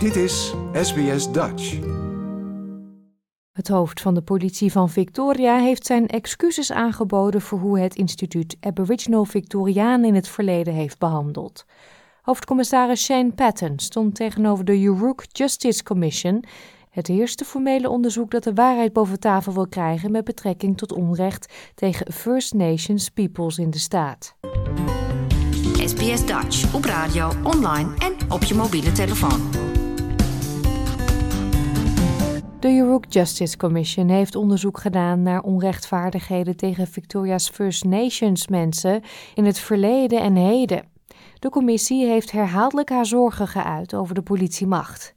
Dit is SBS Dutch. Het hoofd van de politie van Victoria heeft zijn excuses aangeboden voor hoe het instituut Aboriginal Victoriaan in het verleden heeft behandeld. Hoofdcommissaris Shane Patton stond tegenover de Yurok Justice Commission, het eerste formele onderzoek dat de waarheid boven tafel wil krijgen met betrekking tot onrecht tegen First Nations peoples in de staat. SBS Dutch op radio, online en op je mobiele telefoon. De Yurok Justice Commission heeft onderzoek gedaan naar onrechtvaardigheden tegen Victoria's First Nations mensen in het verleden en heden. De commissie heeft herhaaldelijk haar zorgen geuit over de politiemacht.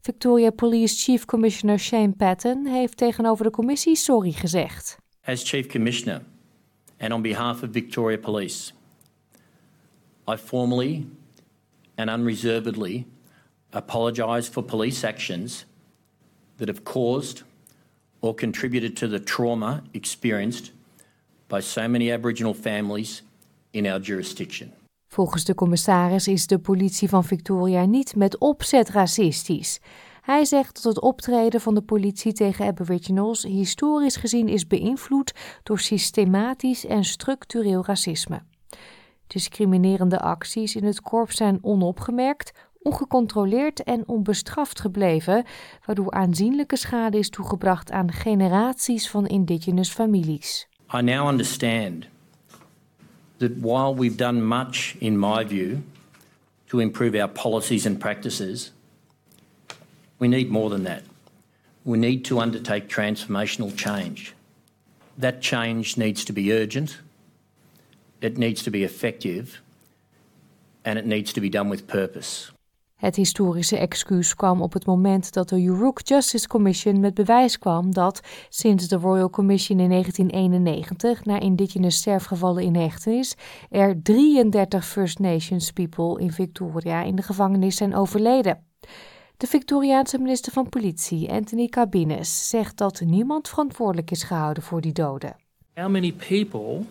Victoria Police Chief Commissioner Shane Patton heeft tegenover de commissie sorry gezegd. As Chief Commissioner and on behalf of Victoria Police, I formally and unreservedly apologise for police actions that have caused or contributed to the trauma experienced by so many Aboriginal families in our jurisdiction. Volgens de commissaris is de politie van Victoria niet met opzet racistisch. Hij zegt dat het optreden van de politie tegen Aboriginals historisch gezien is beïnvloed door systematisch en structureel racisme. Discriminerende acties in het korps zijn onopgemerkt, ongecontroleerd en onbestraft gebleven, waardoor aanzienlijke schade is toegebracht aan generaties van indigenous families. I now understand that while we've done much, in my view, to improve our policies and practices, we need more than that. We need to undertake transformational change. That change needs to be urgent, it needs to be effective, and it needs to be done with purpose. Het historische excuus kwam op het moment dat de Yurok Justice Commission met bewijs kwam dat sinds de Royal Commission in 1991 naar indigenous sterfgevallen in hechtenis er 33 First Nations people in Victoria in de gevangenis zijn overleden. De Victoriaanse minister van Politie, Anthony Cabines, zegt dat niemand verantwoordelijk is gehouden voor die doden. How many people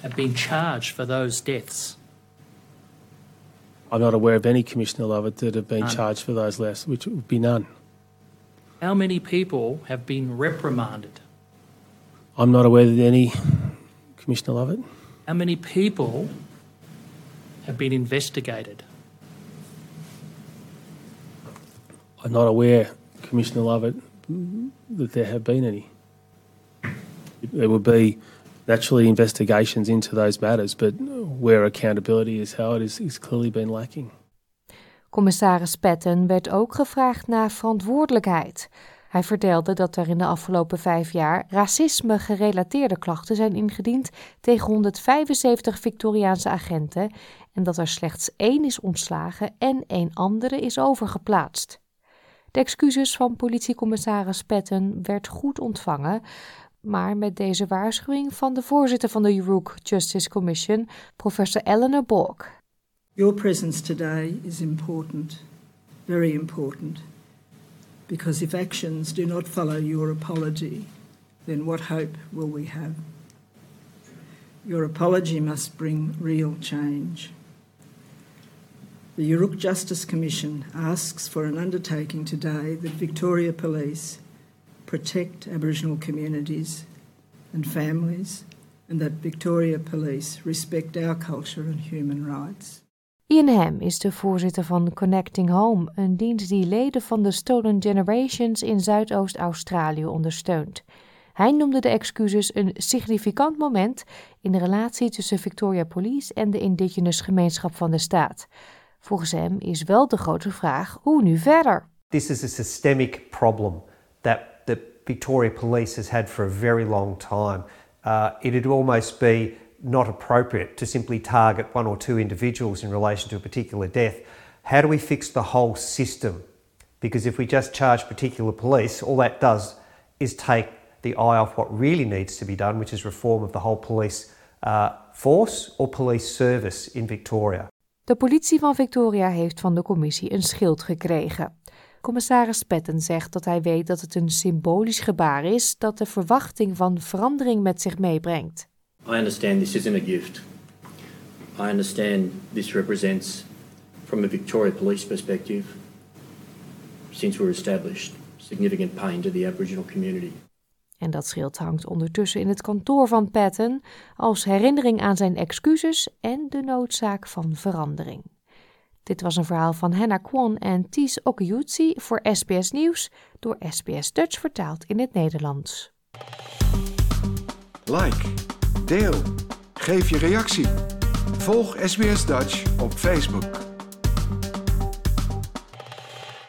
have been charged for those deaths? I'm not aware of any commissioner Lovett that have been None. charged for those less, which would be none. How many people have been reprimanded? I'm not aware that any commissioner Lovett. How many people have been investigated? I'm not aware, Commissioner Lovett, that there have been any. There would be naturally investigations into those matters, but where accountability is held is, is clearly been lacking. Commissaris Patton werd ook gevraagd naar verantwoordelijkheid. Hij vertelde dat er in de afgelopen vijf jaar racisme-gerelateerde klachten zijn ingediend tegen 175 Victoriaanse agenten en dat er slechts één is ontslagen en één andere is overgeplaatst. De excuses van politiecommissaris Patton werd goed ontvangen, maar met deze waarschuwing van de voorzitter van de Yurok Justice Commission, professor Eleanor Bork. Your presence today is important, very important, because if actions do not follow your apology, then what hope will we have? Your apology must bring real change. The Yuruk Justice Commission asks for an undertaking today that Victoria Police protect Aboriginal communities and families, and that Victoria Police respect our culture and human rights. Ian Ham is de voorzitter van Connecting Home, een dienst die leden van de Stolen Generations in Zuidoost-Australië ondersteunt. Hij noemde de excuses een significant moment in de relatie tussen Victoria Police en de indigenous gemeenschap van de staat. Volgens hem is wel de grote vraag hoe nu verder. This is a systemic problem that the Victoria Police has had for a very long time. Uh, it'd almost be not appropriate to simply target one or two individuals in relation to a particular death. How do we fix the whole system? Because if we just charge particular police, all that does is take the eye off what really needs to be done, which is reform of the whole police uh, force or police service in Victoria. De politie van Victoria heeft van de commissie een schild gekregen. Commissaris Patton zegt dat hij weet dat het een symbolisch gebaar is dat de verwachting van verandering met zich meebrengt. I understand this isn't a gift. I understand this represents, from a Victoria Police perspective, since we were established. Significant pain to the Aboriginal community. En dat schild hangt ondertussen in het kantoor van Patton als herinnering aan zijn excuses en de noodzaak van verandering. Dit was een verhaal van Hannah Kwon en Ties Okiutsi voor SBS Nieuws, door SBS Dutch vertaald in het Nederlands. Like, deel, geef je reactie. Volg SBS Dutch op Facebook.